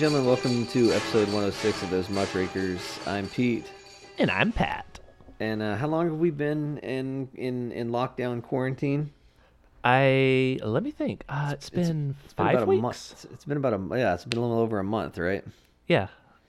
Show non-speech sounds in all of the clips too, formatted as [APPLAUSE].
Gentlemen, welcome to episode 106 of Those Muckrakers. I'm Pete. And I'm Pat. And uh, how long have we been in, in, in lockdown quarantine? I let me think. Uh, it's been It's been five about weeks. a month. It's been about a yeah. It's been a little over a month, right? Yeah.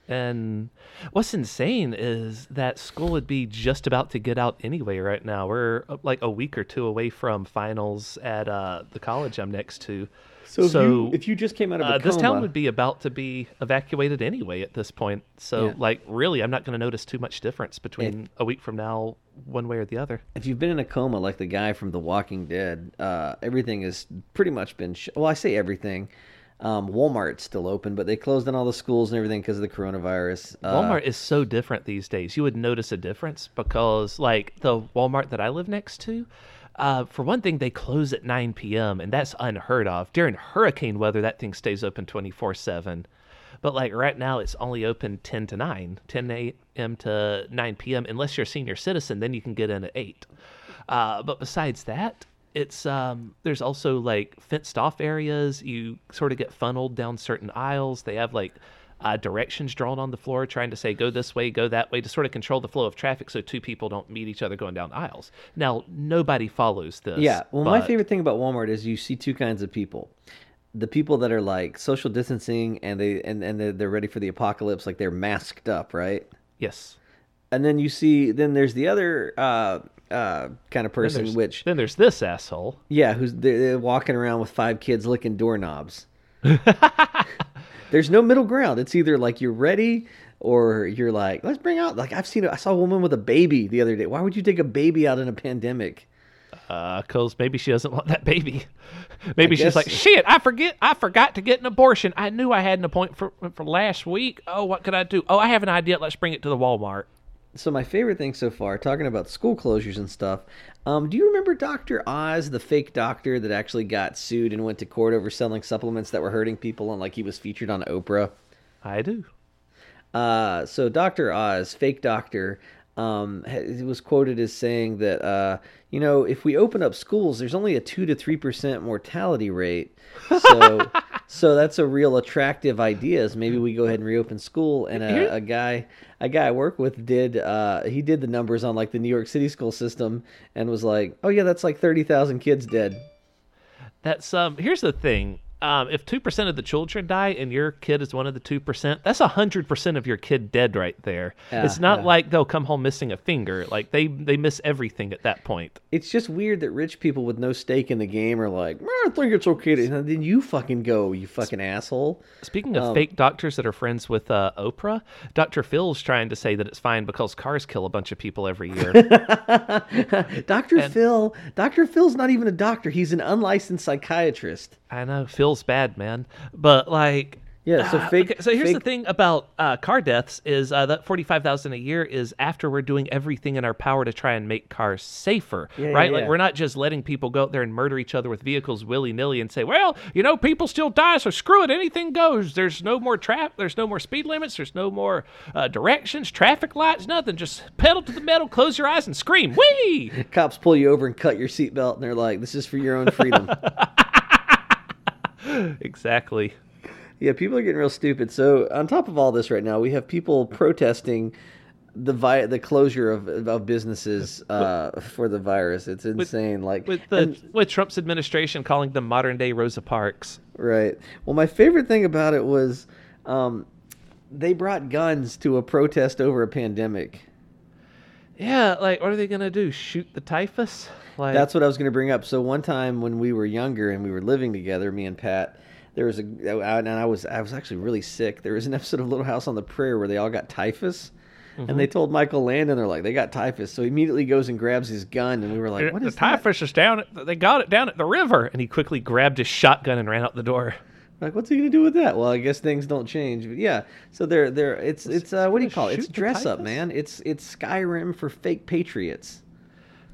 And what's insane is that school would be just about to get out anyway right now. We're uh, like a week or two away from finals at uh, the college I'm next to. So, if, you, if you just came out of a uh, this town would be about to be evacuated anyway at this point. So, Yeah. like, really, I'm not going to notice too much difference between a week from now, one way or the other. if you've been in a coma like the guy from The Walking Dead, uh, everything has pretty much been. Sh- well, I say everything. Um, Walmart's still open, but they closed down all the schools and everything because of the coronavirus. Uh, Walmart is so different these days. You would notice a difference because, like, the Walmart that I live next to, uh, for one thing, they close at 9 p.m., and that's unheard of. During hurricane weather, that thing stays open 24 7. But, like, right now, it's only open 10 to 9, 10 a.m. to 9 p.m. Unless you're a senior citizen, then you can get in at 8. Uh, but besides that, it's um there's also like fenced off areas you sort of get funneled down certain aisles they have like uh, directions drawn on the floor trying to say go this way go that way to sort of control the flow of traffic so two people don't meet each other going down aisles now nobody follows this Yeah. Well, my favorite thing about Walmart is you see two kinds of people. The people that are like social distancing and they and, and they're, they're ready for the apocalypse, like they're masked up, right? yes And then you see, then there's the other uh, uh, kind of person, there's- which then there's this asshole yeah, who's they're, they're walking around with five kids licking doorknobs. [LAUGHS] there's no middle ground. It's either like you're ready or you're like, let's bring out. Like I've seen, I saw a woman with a baby the other day. Why would you take a baby out in a pandemic? Uh, because maybe she doesn't want that baby. [LAUGHS] Maybe she's guess- like, shit, I forget, I forgot to get an abortion. I knew I had an appointment for, for last week. Oh, what could I do? Oh, I have an idea. Let's bring it to the Walmart. So my favorite thing so far, talking about school closures and stuff. Um, do you remember Doctor Oz, the fake doctor that actually got sued and went to court over selling supplements that were hurting people, and like he was featured on Oprah? I do. Uh, so Doctor Oz, fake doctor, um, he was quoted as saying that uh, you know if we open up schools, there's only a two to three percent mortality rate. So [LAUGHS] so that's a real attractive idea. Is maybe we go ahead and reopen school. And a, a guy a guy I work with did uh, he did the numbers on like the New York City school system and was like, oh yeah, that's like thirty thousand kids dead. That's um. Here's the thing. Um, if two percent of the children die and your kid is one of the two percent, that's hundred percent of your kid dead right there. Yeah, it's not yeah. like they'll come home missing a finger. Like they they miss everything at that point. It's just weird that rich people with no stake in the game are like, I think it's okay to. And then you fucking go, you fucking asshole. Speaking of Um, fake doctors that are friends with uh, Oprah, Dr. Phil's trying to say that it's fine because cars kill a bunch of people every year. [LAUGHS] Dr. Phil, Dr. Phil's not even a doctor. He's an unlicensed psychiatrist. I know Phil's bad, man, but like. Yeah, so uh, okay, so here's the thing about uh, car deaths is uh, that forty five thousand a year is after we're doing everything in our power to try and make cars safer, Yeah, yeah, right? Like yeah. we're not just letting people go out there and murder each other with vehicles willy nilly and say, well, you know, people still die, so screw it, anything goes. There's no more trap, there's no more speed limits, there's no more uh, directions, traffic lights, nothing. Just pedal to the metal, close your eyes, and scream, wee! [LAUGHS] Cops pull you over and cut your seatbelt, and they're like, "This is for your own freedom." [LAUGHS] [LAUGHS] exactly. yeah, people are getting real stupid. So on top of all this, right now, we have people protesting the vi- the closure of of businesses uh, for the virus. It's insane. like With the with Trump's administration calling them modern day Rosa Parks. Right. Well, my favorite thing about it was um, they brought guns to a protest over a pandemic. Yeah, like what are they gonna do? Shoot the typhus? Like That's what I was going to bring up. So one time when we were younger and we were living together, me and Pat, there was a and I was I was actually really sick. There was an [LAUGHS] episode of Little House on the Prairie where they all got typhus. And they mm-hmm. told Michael Landon, they're like, they got typhus. So he immediately goes and grabs his gun, and we were like, what the typhus is down. At, they got it down at the river, and he quickly grabbed his shotgun and ran out the door. Like, what's he gonna do with that? Well, I guess things don't change. But yeah, so they're they're it's it's uh, what do you call it? It's dress up, man. It's it's Skyrim for fake patriots.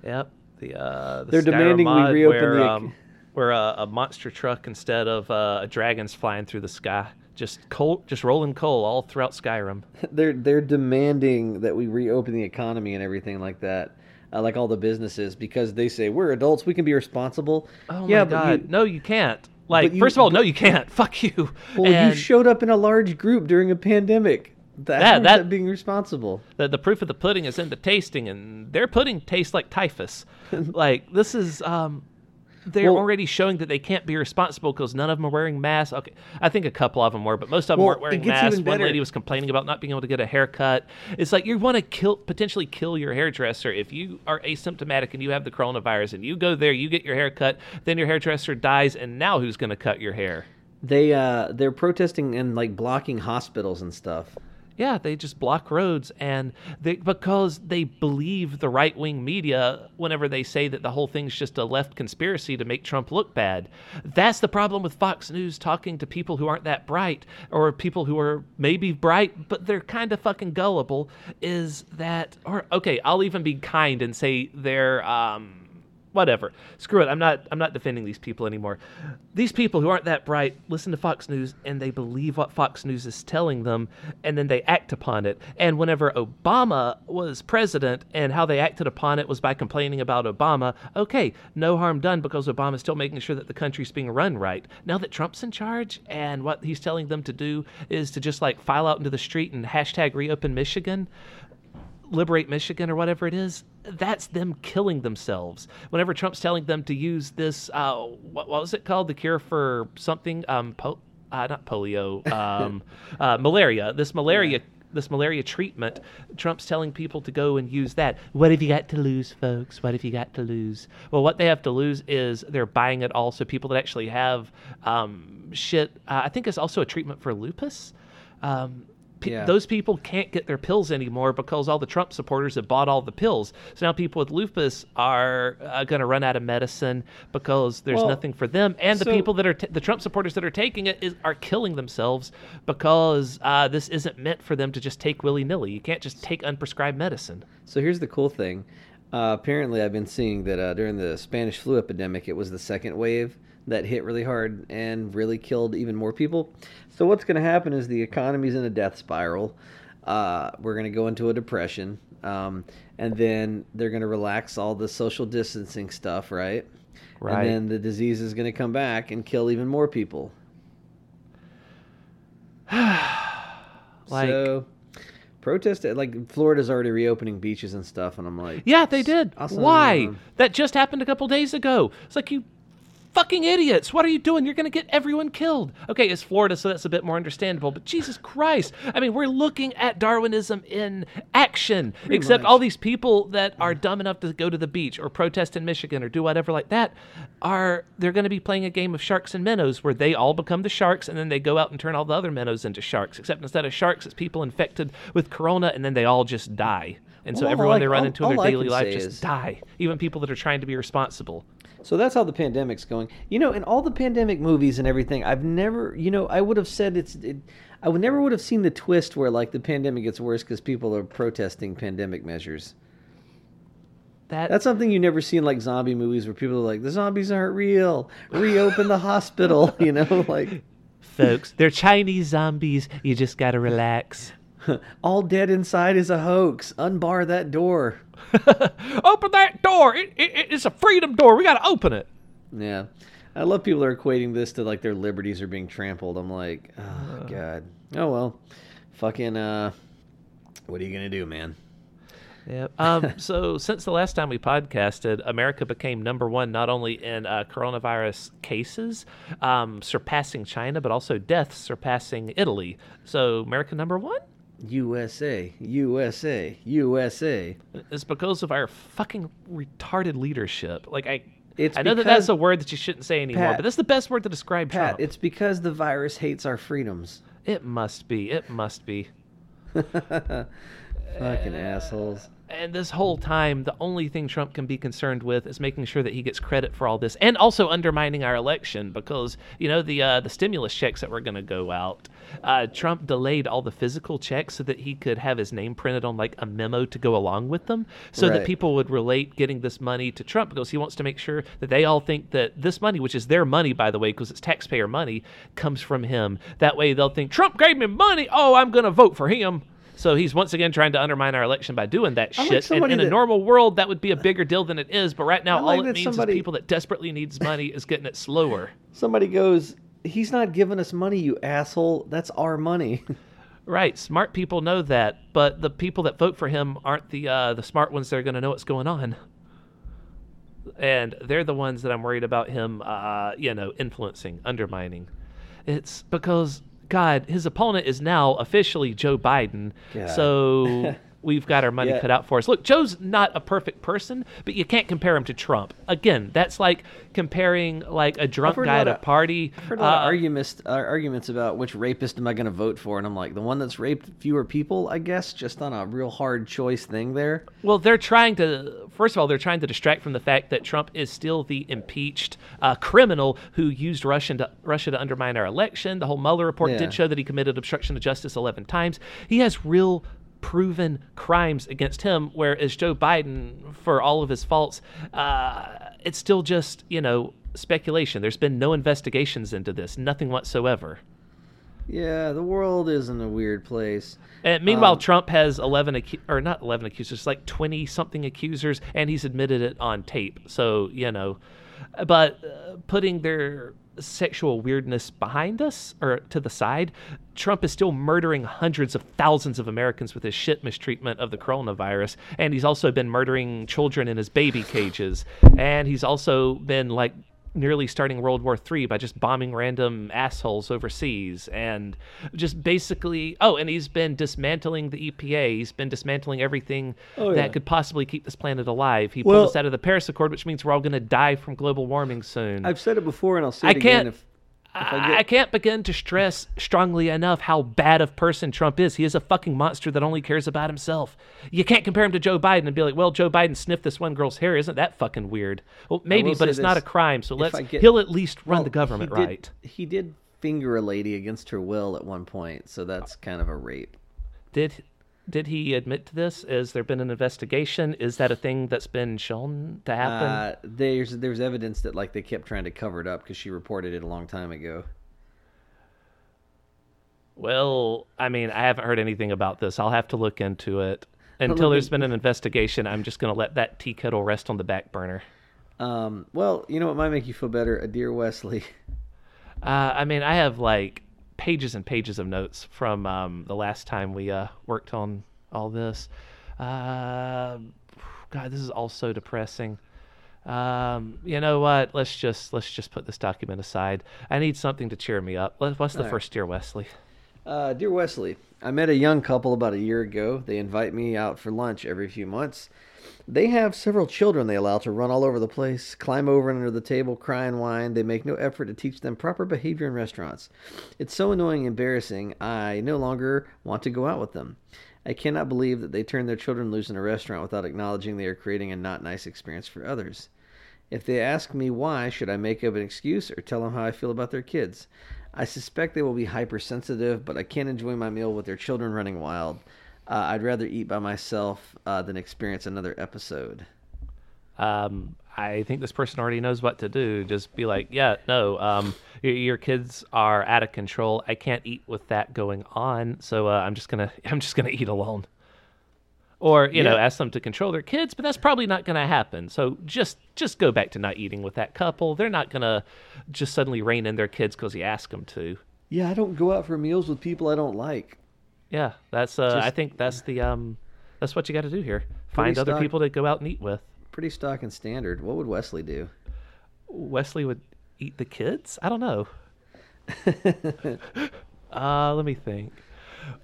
Yep. The uh, the They're Skyrim demanding we reopen where, the um, where uh, a monster truck instead of uh, a dragon's flying through the sky. Just coal, just rolling coal all throughout Skyrim. [LAUGHS] they're they're demanding that we reopen the economy and everything like that. Uh, like all the businesses because they say we're adults, we can be responsible. Oh yeah, my but god! you- No, you can't. Like, you- first of all, no, you can't. [LAUGHS] Fuck you. Well, and you showed up in a large group during a pandemic. That's That- that, being responsible. the, the proof of the pudding is in the tasting, and their pudding tastes like typhus. [LAUGHS] like this is, um, they're Well- already showing that they can't be responsible because none of them are wearing masks. Okay, I think a couple of them were, but most of them Well, weren't wearing masks. One lady was complaining about not being able to get a haircut. It's like you want to kill, potentially kill your hairdresser if you are asymptomatic and you have the coronavirus, and you go there, you get your haircut, then your hairdresser dies, and now who's going to cut your hair? They uh they're protesting and like blocking hospitals and stuff. Yeah, they just block roads, and they because they believe the right wing media whenever they say that the whole thing's just a left conspiracy to make Trump look bad. That's the problem with Fox News talking to people who aren't that bright, or people who are maybe bright but they're kind of fucking gullible. Is that or okay? I'll even be kind and say they're um whatever. Screw it. I'm not I'm not defending these people anymore. These people who aren't that bright listen to Fox News and they believe what Fox News is telling them and then they act upon it. And whenever Obama was president and how they acted upon it was by complaining about Obama, okay, no harm done because Obama's still making sure that the country's being run right. Now that Trump's in charge and what he's telling them to do is to just like file out into the street and hashtag reopen Michigan, liberate Michigan or whatever it is, that's them killing themselves. Whenever Trump's telling them to use this, uh, what, what was it called? The cure for something, um, po- uh, not polio, [LAUGHS] um, uh, malaria. This malaria. This malaria treatment, Trump's telling people to go and use that. What have you got to lose, folks? What have you got to lose? Well, what they have to lose is they're buying it all. So people that actually have um, shit, uh, I think it's also a treatment for lupus. Um, pe- Yeah. those people can't get their pills anymore because all the Trump supporters have bought all the pills. So now people with lupus are uh, going to run out of medicine because there's Well, nothing for them. And the people that are t- the Trump supporters that are taking it is, are killing themselves because uh, this isn't meant for them to just take willy nilly. You can't just take unprescribed medicine. So here's the cool thing. Uh, apparently, I've been seeing that uh, during the Spanish flu epidemic, it was the second wave that hit really hard and really killed even more people. So what's going to happen is the economy's in a death spiral. Uh, we're going to go into a depression, um, and then they're going to relax all the social distancing stuff, right? Right. And then the disease is going to come back and kill even more people. [SIGHS] Like, so, protest like Florida's already reopening beaches and stuff, and I'm like, yeah, they did. Awesome. Why? That just happened a couple days ago. It's like you fucking idiots. What are you doing? You're going to get everyone killed. Okay, it's Florida, so that's a bit more understandable. But Jesus Christ. I mean, we're looking at Darwinism in action. except much. all these people that are mm. dumb enough to go to the beach or protest in Michigan or do whatever like that are they're going to be playing a game of sharks and minnows where they all become the sharks and then they go out and turn all the other minnows into sharks. Except instead of sharks, it's people infected with corona and then they all just die. And so Well, everyone they run all- into in their daily life just is- die. Even people that are trying to be responsible. So that's how the pandemic's going. You know, in all the pandemic movies and everything, I've never, you know, I would have said it's, it, I would never would have seen the twist where like the pandemic gets worse because people are protesting pandemic measures. That That's something you never see in like zombie movies where people are like, the zombies aren't real. Reopen the hospital. [LAUGHS] You know, like folks, they're Chinese zombies. You just gotta relax. [LAUGHS] all dead inside is a hoax. Unbar that door. [LAUGHS] open that door. It, it, it's a freedom door. We gotta open it. Yeah. I love people are equating this to like their liberties are being trampled. I'm like, oh god. Oh well. Fucking uh what are you gonna do, man? Yep. Um, [LAUGHS] so since the last time we podcasted, America became number one not only in uh, coronavirus cases, um, surpassing China, but also deaths, surpassing Italy. So America number one USA, USA, USA. It's because of our fucking retarded leadership. Like I. It's I know that that's a word that you shouldn't say anymore, Pat- but that's the best word to describe Pat, Trump. it's because the virus hates our freedoms. It must be. It must be. [LAUGHS] Fucking assholes. And this whole time, the only thing Trump can be concerned with is making sure that he gets credit for all this, and also undermining our election because you know the uh, the stimulus checks that were going to go out. Uh, Trump delayed all the physical checks so that he could have his name printed on like a memo to go along with them, so that people would relate getting this money to Trump because he wants to make sure that they all think that this money, which is their money by the way, because it's taxpayer money, comes from him. That way they'll think Trump gave me money. Oh, I'm going to vote for him. So he's once again trying to undermine our election by doing that I like shit. and somebody in a normal world, that would be a bigger deal than it is. But right now, like all it that means somebody- is people that desperately needs money is getting it slower. Somebody goes, "He's not giving us money, you asshole. That's our money." [LAUGHS] Right, smart people know that, but the people that vote for him aren't the uh, the smart ones that are going to know what's going on, and they're the ones that I'm worried about him, uh, you know, influencing, undermining. It's because God, his opponent is now officially Joe Biden, God. so [LAUGHS] we've got our money Yeah. cut out for us. Look, Joe's not a perfect person, but you can't compare him to Trump. Again, that's like comparing like a drunk a guy at a of- party. I've heard a lot of uh, arguments uh, arguments about which rapist am I going to vote for, and I'm like, the one that's raped fewer people, I guess, just on a real hard choice thing there. Well, they're trying to. First of all, they're trying to distract from the fact that Trump is still the impeached uh, criminal who used Russia to Russia to undermine our election. The whole Mueller report Yeah. did show that he committed obstruction of justice eleven times. He has real proven crimes against him, whereas Joe Biden, for all of his faults, uh, it's still just you know speculation. There's been no investigations into this, nothing whatsoever. Yeah, the world is in a weird place. And meanwhile, Um, Trump has 11 acu- or not 11 accusers, like 20 something accusers, and he's admitted it on tape. So, you know, but uh, putting their sexual weirdness behind us or to the side, Trump is still murdering hundreds of thousands of Americans with his shit mistreatment of the coronavirus. And he's also been murdering children in his baby cages. And he's also been like nearly starting World War III by just bombing random assholes overseas and just basically oh and he's been dismantling the EPA he's been dismantling everything Oh, that yeah. could possibly keep this planet alive he Well- pulled us out of the Paris Accord which means we're all going to die from global warming soon I've said it before, and I'll say I it again. can't- If, if I, get, I can't begin to stress strongly enough how bad of person Trump is. He is a fucking monster that only cares about himself. You can't compare him to Joe Biden and be like, "Well, Joe Biden sniffed this one girl's hair. Isn't that fucking weird?" Well, maybe, but it's not a crime. So If let's get... he'll at least run well, the government he did- right. He did finger a lady against her will at one point, so that's kind of a rape. Did did he admit to this? Has there been an investigation? Is that a thing that's been shown to happen? Uh, there's there's evidence that like they kept trying to cover it up because she reported it a long time ago. well, I mean, I haven't heard anything about this. I'll have to look into it. Until there's been an [LAUGHS] investigation, I'm just going to let that tea kettle rest on the back burner. Um, well, you know what might make you feel better, a dear Wesley. [LAUGHS] Uh, I mean, I have like pages and pages of notes from um, the last time we uh, worked on all this. Uh, God, this is all so depressing. Um, you know what? Let's just let's just put this document aside. I need something to cheer me up. What's the All right. first dear Wesley? Uh, dear Wesley, I met a young couple about a year ago. They invite me out for lunch every few months. They have several children they allow to run all over the place, climb over and under the table, cry and whine. They make no effort to teach them proper behavior in restaurants. It's so annoying and embarrassing, I no longer want to go out with them. I cannot believe that they turn their children loose in a restaurant without acknowledging they are creating a not nice experience for others. If they ask me why, should I make up an excuse or tell them how I feel about their kids? I suspect they will be hypersensitive, but I can't enjoy my meal with their children running wild. Uh, I'd rather eat by myself uh, than experience another episode. Um, I think this person already knows what to do. Just be like, yeah, no, um, your, your kids are out of control. I can't eat with that going on, so uh, I'm just gonna [LAUGHS] I'm just gonna eat alone. Or you know, ask them to control their kids, but that's probably not gonna happen. So just just go back to not eating with that couple. They're not gonna just suddenly rein in their kids because you ask them to. Yeah, I don't go out for meals with people I don't like. Yeah, that's uh, I think that's the um, that's what you got to do here. Find other people to go out and eat with. Pretty stock and standard. What would Wesley do? Wesley would eat the kids? I don't know. [LAUGHS] uh, let me think.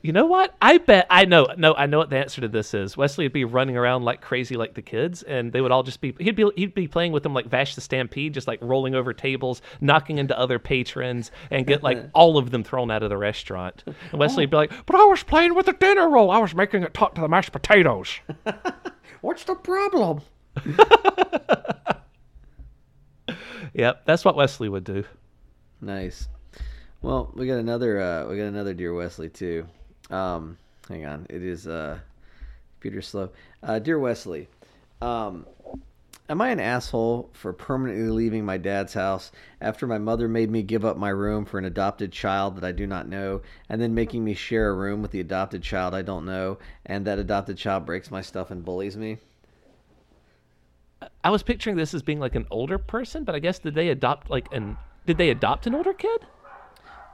You know what? I bet I know. No, I know what the answer to this is. Wesley would be running around like crazy, like the kids, and they would all just be. He'd be he'd be playing with them like Vash the Stampede, just like rolling over tables, knocking into other patrons, and get like [LAUGHS] all of them thrown out of the restaurant. And Wesley would be like, "But I was playing with the dinner roll. I was making it talk to the mashed potatoes." [LAUGHS] What's the problem? [LAUGHS] yep, that's what Wesley would do. Nice. Well, we got another. Uh, we got another dear Wesley too. Um, hang on, it is uh, computer slow. Uh, dear Wesley, um, Am I an asshole for permanently leaving my dad's house after my mother made me give up my room for an adopted child that I do not know, and then making me share a room with the adopted child I don't know, and that adopted child breaks my stuff and bullies me? I was picturing this as being like an older person, but I guess did they adopt like an did they adopt an older kid?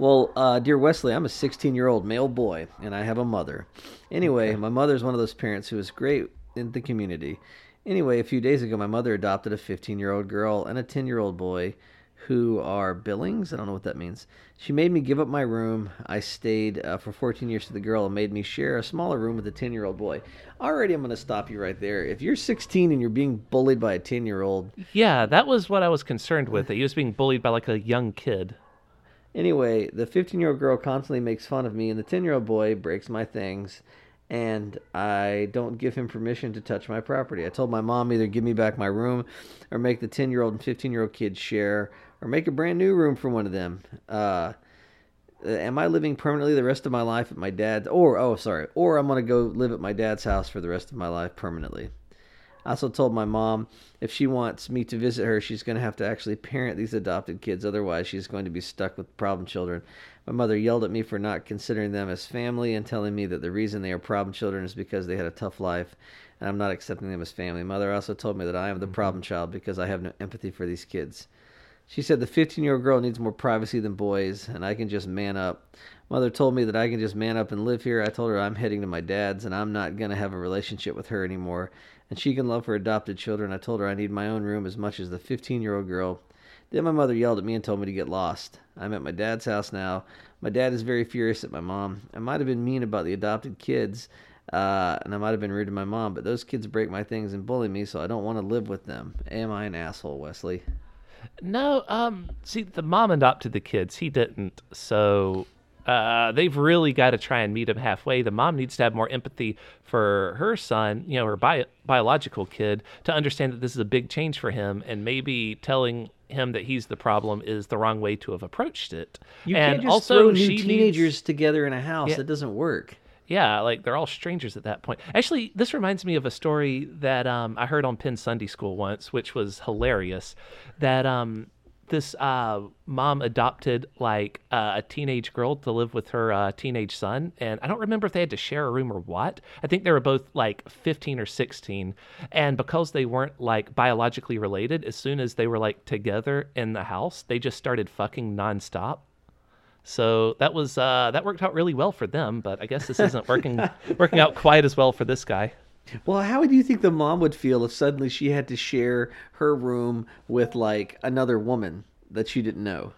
Well, uh, dear Wesley, I'm a 16 year old male boy, and I have a mother. Anyway, my mother is one of those parents who is great in the community. Anyway, a few days ago, my mother adopted a 15 year old girl and a 10 year old boy who are Billings. I don't know what that means. She made me give up my room. I stayed uh, for 14 years with the girl and made me share a smaller room with a 10 year old boy. Already, I'm going to stop you right there. If you're 16 and you're being bullied by a 10 year old, Yeah, that was what I was concerned with. That he was being bullied by like a young kid. Anyway, the 15 year old girl constantly makes fun of me, and the 10 year old boy breaks my things, and I don't give him permission to touch my property. I told my mom either give me back my room or make the 10 year old and 15 year old kids share or make a brand new room for one of them. Uh, am I living permanently the rest of my life at my dad's? Or, oh, sorry, or I'm going to go live at my dad's house for the rest of my life permanently. I also told my mom if she wants me to visit her, she's going to have to actually parent these adopted kids. Otherwise, she's going to be stuck with problem children. My mother yelled at me for not considering them as family and telling me that the reason they are problem children is because they had a tough life and I'm not accepting them as family. Mother also told me that I am the mm-hmm. problem child because I have no empathy for these kids. She said the 15 year old girl needs more privacy than boys, and I can just man up. Mother told me that I can just man up and live here. I told her I'm heading to my dad's and I'm not going to have a relationship with her anymore. And she can love her adopted children. I told her I need my own room as much as the 15 year old girl. Then my mother yelled at me and told me to get lost. I'm at my dad's house now. My dad is very furious at my mom. I might have been mean about the adopted kids, uh, and I might have been rude to my mom, but those kids break my things and bully me, so I don't want to live with them. Am I an asshole, Wesley? No, um, see, the mom adopted the kids. He didn't. So uh, they've really got to try and meet him halfway. The mom needs to have more empathy for her son, you know, her bi- biological kid, to understand that this is a big change for him, and maybe telling him that he's the problem is the wrong way to have approached it. You and can't just also, throw new teenagers needs- together in a house. Yeah. That doesn't work. yeah, like they're all strangers at that point. Actually, this reminds me of a story that um, I heard on Penn Sunday School once, which was hilarious. That um, this uh, mom adopted like uh, a teenage girl to live with her uh, teenage son, and I don't remember if they had to share a room or what. I think they were both like 15 or 16, and because they weren't like biologically related, as soon as they were like together in the house, they just started fucking nonstop. So that was uh, that worked out really well for them, but I guess this isn't working [LAUGHS] working out quite as well for this guy. Well, how do you think the mom would feel if suddenly she had to share her room with like another woman that she didn't know?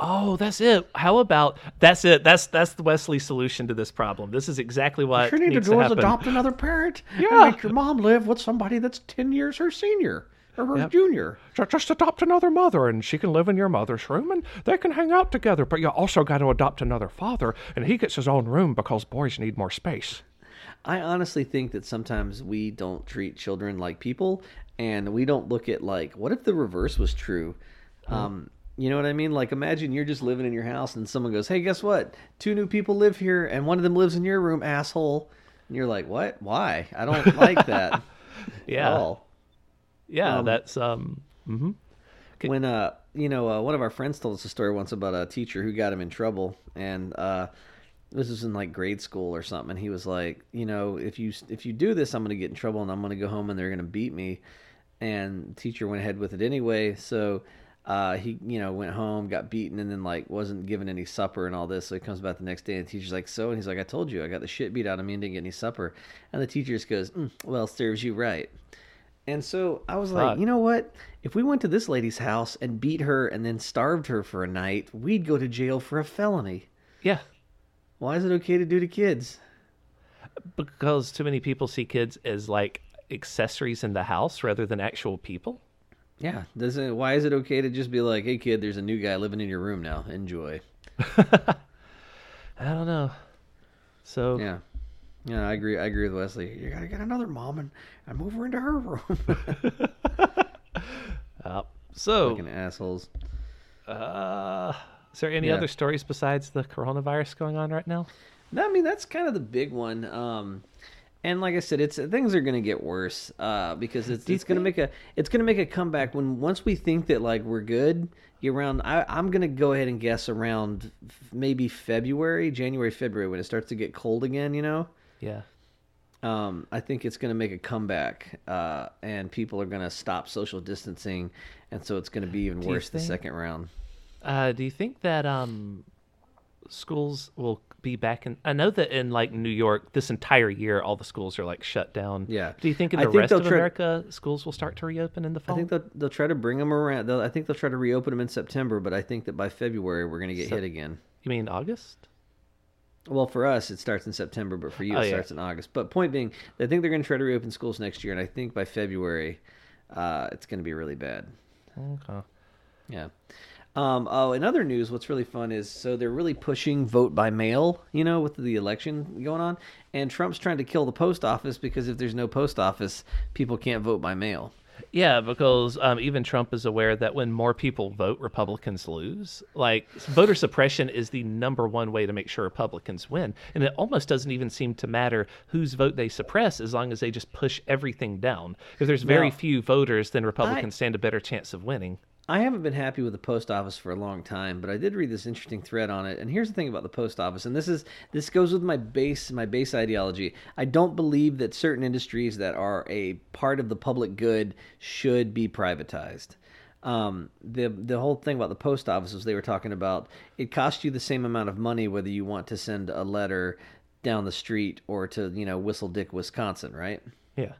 Oh, that's it. How about that's it? That's that's the Wesley solution to this problem. This is exactly what What you need to needs do is adopt another parent Yeah. and make your mom live with somebody that's 10 years her senior or her junior. Just adopt another mother, and she can live in your mother's room, and they can hang out together. But you also got to adopt another father, and he gets his own room because boys need more space. I honestly think that sometimes we don't treat children like people, and we don't look at like, what if the reverse was true? Um, you know what I mean? Like, imagine you're just living in your house, and someone goes, "Hey, guess what? Two new people live here, and one of them lives in your room, asshole." And you're like, "What? Why? I don't [LAUGHS] like that." Yeah. At all. yeah, Um, that's um. hmm when uh you know uh, one of our friends told us a story once about a teacher who got him in trouble and uh this was in like grade school or something and he was like you know if you if you do this i'm going to get in trouble and i'm going to go home and they're going to beat me. And teacher went ahead with it anyway so uh, he you know went home got beaten and then like wasn't given any supper and all this so he comes back the next day and the teacher's like so and he's like i told you i got the shit beat out of me and didn't get any supper. And the teacher just goes mm, well serves you right. And so I was like, you know what? If we went to this lady's house and beat her and then starved her for a night, we'd go to jail for a felony. Yeah, Why is it okay to do to kids? because too many people see kids as like accessories in the house rather than actual people. Yeah, does it, why is it okay to just be like, hey kid, there's a new guy living in your room now. Enjoy. [LAUGHS] I don't know. So Yeah. Yeah, I agree. I agree with Wesley. You got to get another mom and, and move her into her room. [LAUGHS] [LAUGHS] uh, so Fucking assholes. uh, is there any Yeah. other stories besides the coronavirus going on right now? No, I mean that's kind of the big one. Um, And like I said, it's things are going to get worse uh, because it's it's going to make a it's going to make a comeback when once we think that like we're good. Around, I, I'm going to go ahead and guess around maybe February, January, February when it starts to get cold again. You know, Yeah. um, I think it's going to make a comeback, uh, and people are going to stop social distancing, and so it's going to be even you worse the second round. Uh, do you think that um, schools will be back in? I know that in like New York, this entire year, all the schools are like shut down. Yeah. Do you think in the think rest of try- America, schools will start to reopen in the fall? I think they'll they'll try to bring them around. They'll, I think they'll try to reopen them in September, but I think that by February we're going to get So- hit again. you mean August? Well, for us, it starts in September, but for you, Oh, it yeah. starts in August. But point being, I think they're going to try to reopen schools next year, and I think by February, uh, it's going to be really bad. Okay. Yeah. Um, oh, in other news, what's really fun is so they're really pushing vote by mail, you know, with the election going on, and Trump's trying to kill the post office because if there's no post office, people can't vote by mail. Yeah, because um, even Trump is aware that when more people vote, Republicans lose. Like voter suppression is the number one way to make sure Republicans win, and it almost doesn't even seem to matter whose vote they suppress as long as they just push everything down. If there's very few voters, then Republicans stand a better chance of winning. I haven't been happy with the post office for a long time, but I did read this interesting thread on it. And here's the thing about the post office, and this is this goes with my base my base ideology. I don't believe that certain industries that are a part of the public good should be privatized. Um, the the whole thing about the post office was they were talking about it costs you the same amount of money whether you want to send a letter down the street or to you know Whistle Dick, Wisconsin, right? Yeah.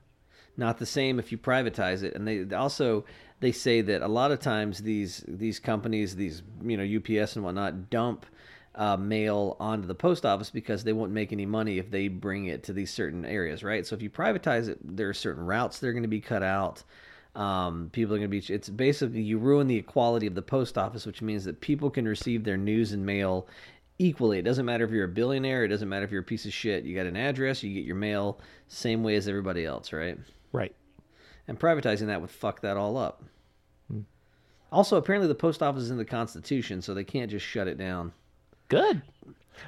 Not the same if you privatize it and they also they say that a lot of times these these companies these you know ups and whatnot dump uh, mail onto the post office because they won't make any money if they bring it to these certain areas right so if you privatize it there are certain routes that are going to be cut out um, people are going to be it's basically you ruin the equality of the post office which means that people can receive their news and mail equally. It doesn't matter if you're a billionaire. It doesn't matter if you're a piece of shit. You got an address. You get your mail same way as everybody else, right? Right. And privatizing that would fuck that all up. Also, apparently the post office is in the Constitution, so they can't just shut it down. Good.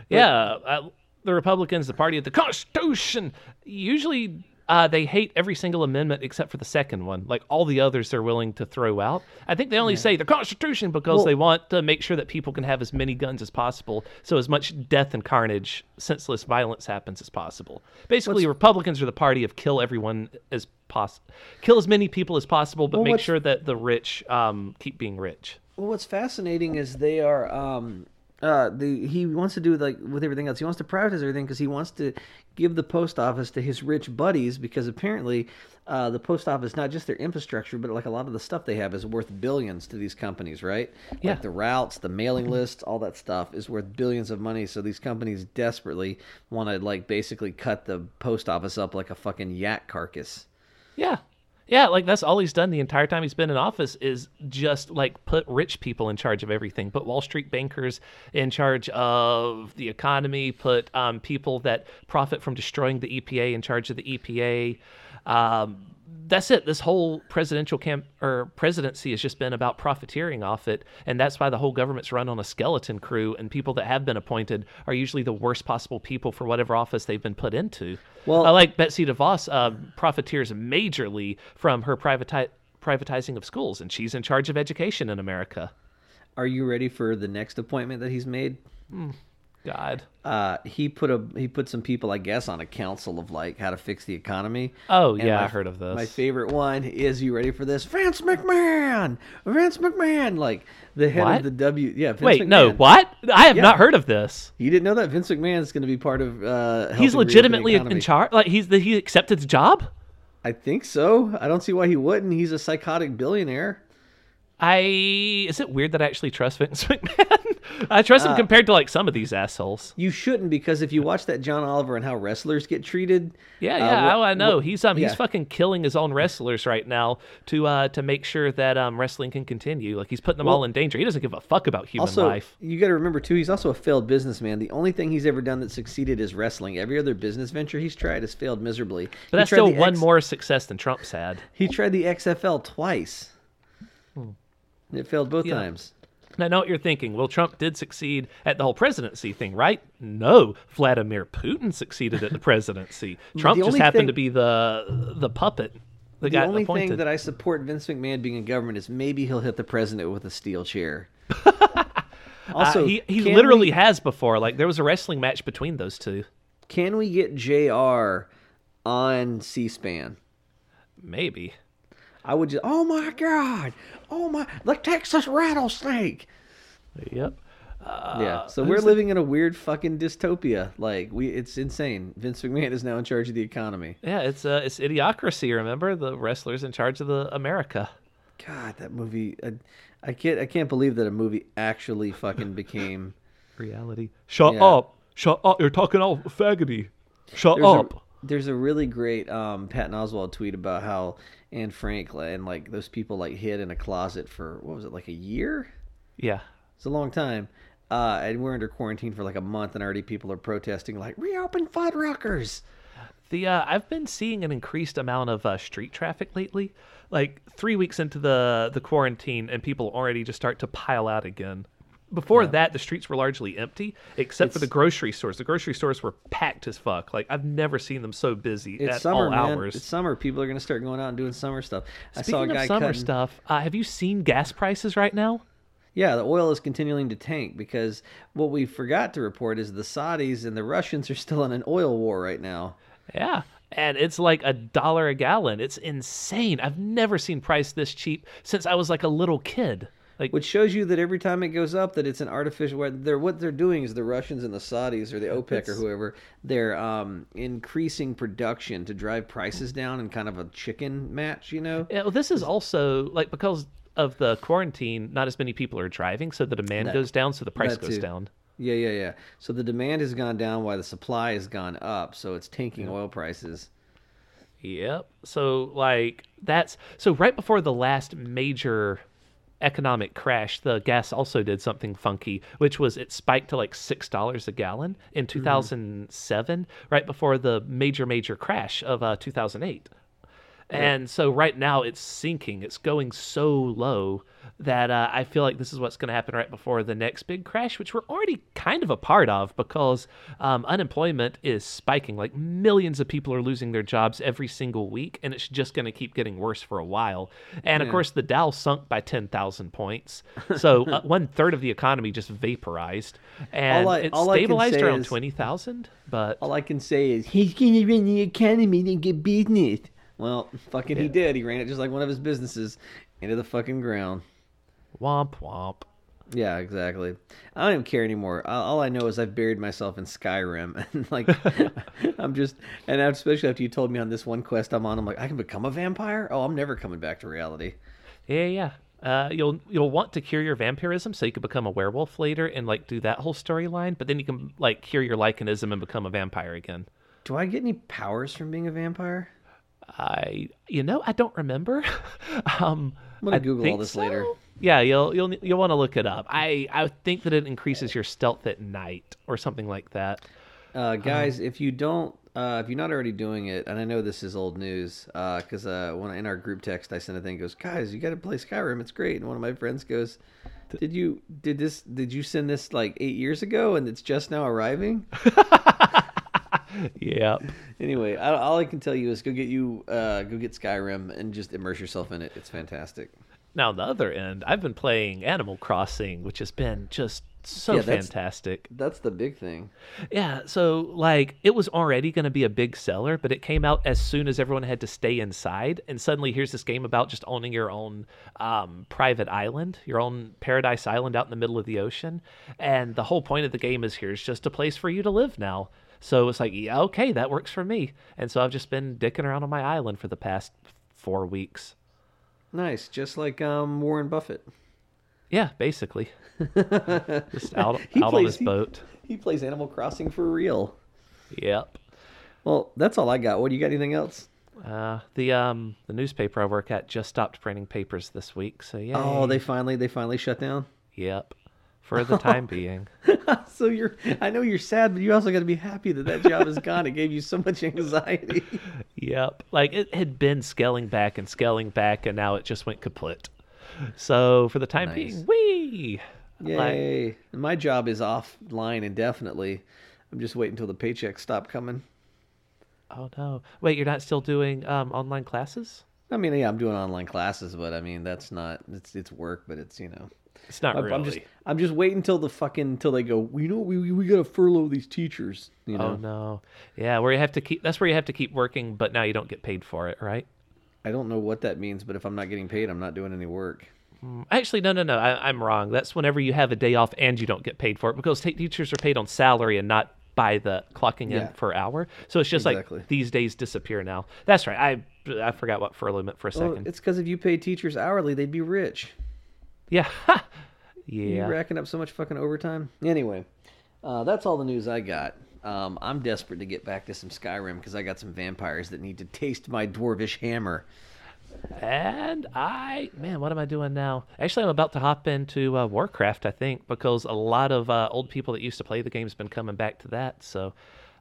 yeah, uh, the Republicans, the party of the Constitution, usually uh, they hate every single amendment except for the second one. Like all the others, they're willing to throw out. I think they only say the Constitution because Well- they want to make sure that people can have as many guns as possible, so as much death and carnage, senseless violence happens as possible. Basically, Republicans are the party of kill everyone as possible, kill as many people as possible, but Well, make sure that the rich um, keep being rich. Well, what's fascinating is they are. Um, uh, the he wants to do like with everything else. He wants to privatize everything because he wants to give the post office to his rich buddies because apparently. Uh, the post office, not just their infrastructure, but like a lot of the stuff they have is worth billions to these companies, right? Yeah. Like the routes, the mailing lists, all that stuff is worth billions of money. So these companies desperately want to like basically cut the post office up like a fucking yak carcass. Yeah. Yeah, like that's all he's done the entire time he's been in office is just like put rich people in charge of everything, put Wall Street bankers in charge of the economy, put um, people that profit from destroying the EPA in charge of the EPA. Um, that's it. This whole presidential camp or presidency has just been about profiteering off it, and that's why the whole government's run on a skeleton crew. And people that have been appointed are usually the worst possible people for whatever office they've been put into. Well- I like Betsy DeVos uh, profiteers majorly from her privati- privatizing of schools, and she's in charge of education in America. Are you ready for the next appointment that he's made? God. uh, he put a he put some people, I guess, on a council of like how to fix the economy. Oh, And yeah, my- I heard of this. My favorite one is you ready for this? Vince McMahon, Vince McMahon, like the head What? of the W. Yeah, Vince Wait, McMahon. no, what? I have Yeah. not heard of this. You didn't know that Vince McMahon is going to be part of. Uh, He's helping reopen the legitimately in charge. Like he's the, he accepted the job. I think so. I don't see why he wouldn't. He's a psychotic billionaire. I is it weird that I actually trust Vince [LAUGHS] McMahon? I trust Uh, him compared to like some of these assholes. You shouldn't because if you watch that John Oliver and how wrestlers get treated. Yeah, uh, yeah, what- oh, I know. what- he's um yeah. he's fucking killing his own wrestlers right now to uh to make sure that um wrestling can continue. Like he's putting them all in danger. He doesn't give a fuck about human Also, life. you got to remember too, he's also a failed businessman. The only thing he's ever done that succeeded is wrestling. Every other business venture he's tried has failed miserably. But He that's still one X- more success than Trump's had. He tried the XFL twice. It failed both Hmm. Yeah. times. Now, I know what you're thinking. Well, Trump did succeed at the whole presidency thing, right? No, Vladimir Putin succeeded at the presidency. [LAUGHS] Trump just happened thing- to be the the puppet The got only appointed. thing that I support Vince McMahon being in government is maybe he'll hit the president with a steel chair. [LAUGHS] also, Uh, he he literally we, has before. Like there was a wrestling match between those two. can we get Jr. on C-SPAN? Maybe. I would just, oh my god, oh my, the Texas rattlesnake. Yep. yeah, so we're living in a weird fucking dystopia. Like we, it's insane. Vince McMahon is now in charge of the economy. Yeah, it's uh, it's idiocracy. Remember the wrestlers in charge of the America. God, that movie. I, I can't. I can't believe that a movie actually fucking became. [LAUGHS] Reality. Shut Yeah. up. Shut up. You're talking all faggoty. Shut There's up. There's a really great um, Patton Oswalt tweet about how Anne Frank and like those people like hid in a closet for what was it like a year? Yeah. It's a long time. Uh, and we're under quarantine for like a month, and already people are protesting like reopen Fuddruckers. The uh, I've been seeing an increased amount of uh, street traffic lately. Like three weeks into the the quarantine, and people already just start to pile out again. Before that, the streets were largely empty, except for the grocery stores. The grocery stores were packed as fuck. Like I've never seen them so busy It's at summer, all man. hours. It's summer. People are gonna start going out and doing summer stuff. I Speaking saw a of guy summer cutting, stuff, uh, have you seen gas prices right now? Yeah, the oil is continuing to tank because what we forgot to report is the Saudis and the Russians are still in an oil war right now. Yeah. And it's like a dollar a gallon. It's insane. I've never seen price this cheap since I was like a little kid. Like Which shows you that every time it goes up, that it's an artificial. What they're what they're doing is the Russians and the Saudis or the OPEC or whoever they're um, increasing production to drive prices down in kind of a chicken match. You know, Yeah, well, this is also like because of the quarantine, not as many people are driving, so the demand That- goes down, so the price goes too. down. yeah, yeah, yeah. So the demand has gone down while the supply has gone up. So it's tanking oil prices. Yep. So like that's so right before the last major economic crash, the gas also did something funky, which was it spiked to like six dollars a gallon in mm-hmm. 2007, mm. right before the major major crash of uh, 2008. And so right now it's sinking. It's going so low that uh, I feel like this is what's going to happen right before the next big crash, which we're already kind of a part of because um, unemployment is spiking. Like millions of people are losing their jobs every single week, and it's just going to keep getting worse for a while. And yeah. of course, the Dow sunk by 10,000 points. So [LAUGHS] uh, one third of the economy just vaporized. And all I, it all stabilized around 20,000. But all I can say is he's going to run the economy and get business. Well, [LAUGHS] fucking he did. He ran it just like one of his businesses into the fucking ground. womp womp. Yeah, exactly. I don't even care anymore. All all I know is I've buried myself in Skyrim, [LAUGHS] and like [LAUGHS] I'm just, and especially after you told me on this one quest I'm on, I'm like, I can become a vampire. Oh, I'm never coming back to reality. Yeah, yeah. Uh, you'll you'll want to cure your vampirism so you can become a werewolf later and like do that whole storyline. But then you can like cure your lycanism and become a vampire again. Do I get any powers from being a vampire? I you know I don't remember. [LAUGHS] um, I'm gonna I Google all this so. later. Yeah, you'll you'll you'll want to look it up. I I think that it increases your stealth at night or something like that. Uh, guys, if you don't, uh, if you're not already doing it, and I know this is old news, because uh, when I, in our group text I sent a thing, goes, guys, you got to play Skyrim, it's great. And one of my friends goes, did you did this? Did you send this like eight years ago, and it's just now arriving? [LAUGHS] Yeah. Anyway, I, all I can tell you is go get you, uh, go get Skyrim and just immerse yourself in it. It's fantastic. Now on the other end, I've been playing Animal Crossing, which has been just so Yeah, that's- fantastic. That's the big thing. Yeah, so like it was already going to be a big seller, but it came out as soon as everyone had to stay inside, and suddenly here's this game about just owning your own um, private island, your own paradise island out in the middle of the ocean, and the whole point of the game is here's just a place for you to live now. So it's like, yeah, okay, that works for me, and so I've just been dicking around on my island for the past four weeks. Nice, just like um, Warren Buffett. Yeah, basically, [LAUGHS] just out [LAUGHS] out on plays- his he- boat. He plays Animal Crossing for real. Yep. Well, that's all I got. What do you got? Anything else? Uh, the um the newspaper I work at just stopped printing papers this week, so yeah. Oh, they finally they finally shut down. Yep. For the time being. [LAUGHS] So you're, I know you're sad, but you also got to be happy that that job is gone. It gave you so much anxiety. [LAUGHS] Yep. Like it had been scaling back and scaling back, and now it just went kaput. So for the time Nice. being, wee. Yay! My job is offline indefinitely. I'm just waiting until the paychecks stop coming. Oh no! Wait, you're not still doing um, online classes? I mean, yeah, I'm doing online classes, but I mean, that's not it's it's work, but it's you know. It's not I'm, really. I'm just I'm just waiting until the fucking until they go. We know we we, we gotta furlough these teachers. You oh, know. Oh no! Yeah, where you have to keep. That's where you have to keep working, but now you don't get paid for it, right? I don't know what that means, but if I'm not getting paid, I'm not doing any work. Mm, actually, no, no, no. I, I'm wrong. That's whenever you have a day off and you don't get paid for it because teachers are paid on salary and not by the clocking in Yeah. per hour. So it's just Exactly. like these days disappear now. That's right. I I forgot what furlough meant for a Well, second. it's because if you pay teachers hourly, they'd be rich. Yeah. [LAUGHS] You yeah. racking up so much fucking overtime. Anyway, uh, that's all the news I got. Um, I'm desperate to get back to some Skyrim because I got some vampires that need to taste my dwarvish hammer. And I, man, what am I doing now? Actually, I'm about to hop into uh, Warcraft, I think, because a lot of uh, old people that used to play the game's been coming back to that. So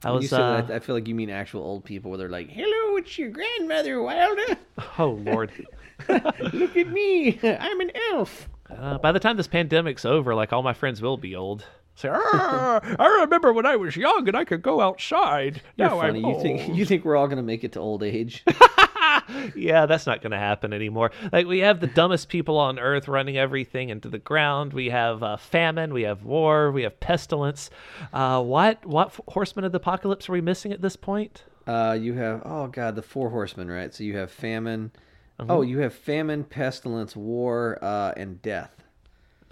I When was, you uh, that, I feel like you mean actual old people where they're like, "Hello, it's your grandmother, Wilder. oh lord. [LAUGHS] Look at me, [LAUGHS] I'm an elf." Uh, by the time this pandemic's over, like all my friends will be old. Say, "Ah, I remember when I was young and I could go outside. You're now funny. I'm You think you think we're all gonna make it to old age? [LAUGHS] Yeah, that's not going to happen anymore. Like we have the dumbest people on earth running everything into the ground. We have uh, famine. We have war. We have pestilence. Uh, what what horsemen of the apocalypse are we missing at this point? Uh, you have oh god, the four horsemen, right? So you have famine. Oh, you have famine, pestilence, war, uh, and death.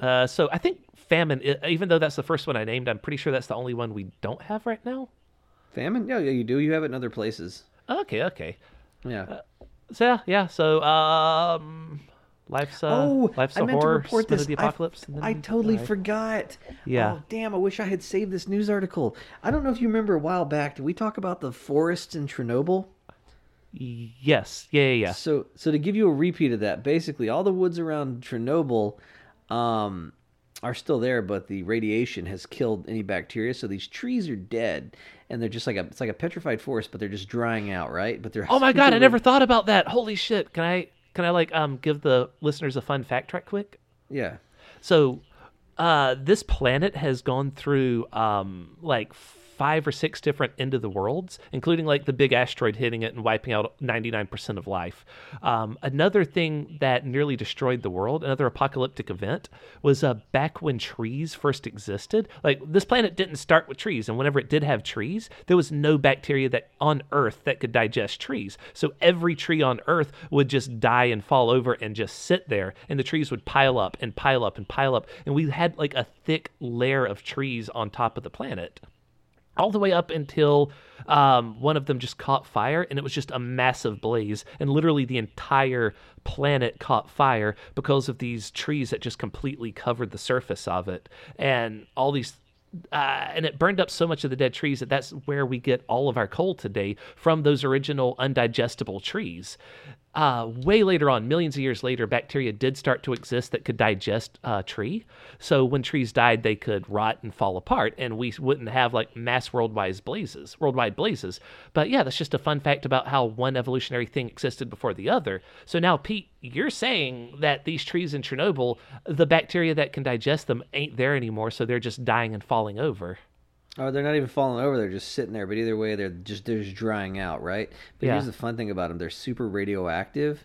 Uh, so I think famine. Even though that's the first one I named, I'm pretty sure that's the only one we don't have right now. Famine? Yeah, yeah, you do. You have it in other places. Okay, okay. Yeah. So yeah, yeah. So um, life's uh, oh, life's I a meant to report this. the I- apocalypse. and then I, totally forgot. Yeah. Oh, damn! I wish I had saved this news article. I don't know if you remember a while back. Did we talk about the forests in Chernobyl? Yes. Yeah. Yeah. yeah. So, so to give you a repeat of that, basically, all the woods around Chernobyl um, are still there, but the radiation has killed any bacteria. So these trees are dead, and they're just like a it's like a petrified forest, but they're just drying out, right? But they're Oh my god, I never thought about that. Holy shit. Can I can I like um give the listeners a fun fact track quick? yeah. So uh this planet has gone through um like five or six different end of the worlds, including like the big asteroid hitting it and wiping out 99% of life. Um, another thing that nearly destroyed the world, another apocalyptic event, was uh, back when trees first existed. Like this planet didn't start with trees, and whenever it did have trees, there was no bacteria that on Earth that could digest trees. So every tree on Earth would just die and fall over and just sit there, and the trees would pile up and pile up and pile up, and we had like a thick layer of trees on top of the planet all the way up until um, one of them just caught fire and it was just a massive blaze and literally the entire planet caught fire because of these trees that just completely covered the surface of it and all these uh, and it burned up so much of the dead trees that that's where we get all of our coal today from those original undigestible trees. Uh, way later on, millions of years later, bacteria did start to exist that could digest a tree. So when trees died, they could rot and fall apart, and we wouldn't have like mass worldwide blazes. Worldwide blazes. But yeah, that's just a fun fact about how one evolutionary thing existed before the other. So now, Pete, you're saying that these trees in Chernobyl, the bacteria that can digest them ain't there anymore, so they're just dying and falling over. Oh, they're not even falling over; they're just sitting there. But either way, they're just they're just drying out, right? But Yeah. here's the fun thing about them: they're super radioactive.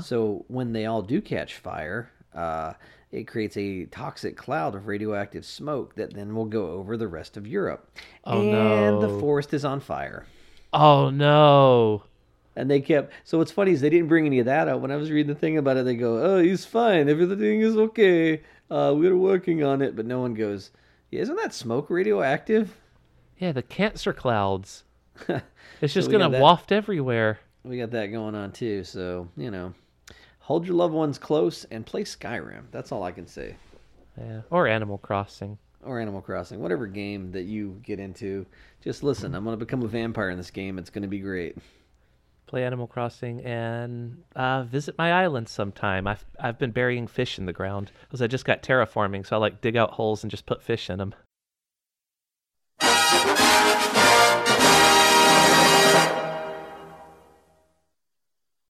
So when they all do catch fire, uh, it creates a toxic cloud of radioactive smoke that then will go over the rest of Europe. Oh, and the forest is on fire. Oh no. And they kept. So what's funny is they didn't bring any of that out. When I was reading the thing about it, they go, "Oh, he's fine. Everything is okay. Uh, we're working on it." But no one goes, "Isn't that smoke radioactive?" Yeah, the cancer clouds. [LAUGHS] It's just got gonna waft everywhere. We got that going on too. So you know, hold your loved ones close and play Skyrim. That's all I can say. Yeah. Or Animal Crossing. Or Animal Crossing, whatever game that you get into. Just listen. I'm gonna become a vampire in this game. It's gonna be great play Animal Crossing, and uh, visit my island sometime. I've I've been burying fish in the ground because I just got terraforming, so I like dig out holes and just put fish in them.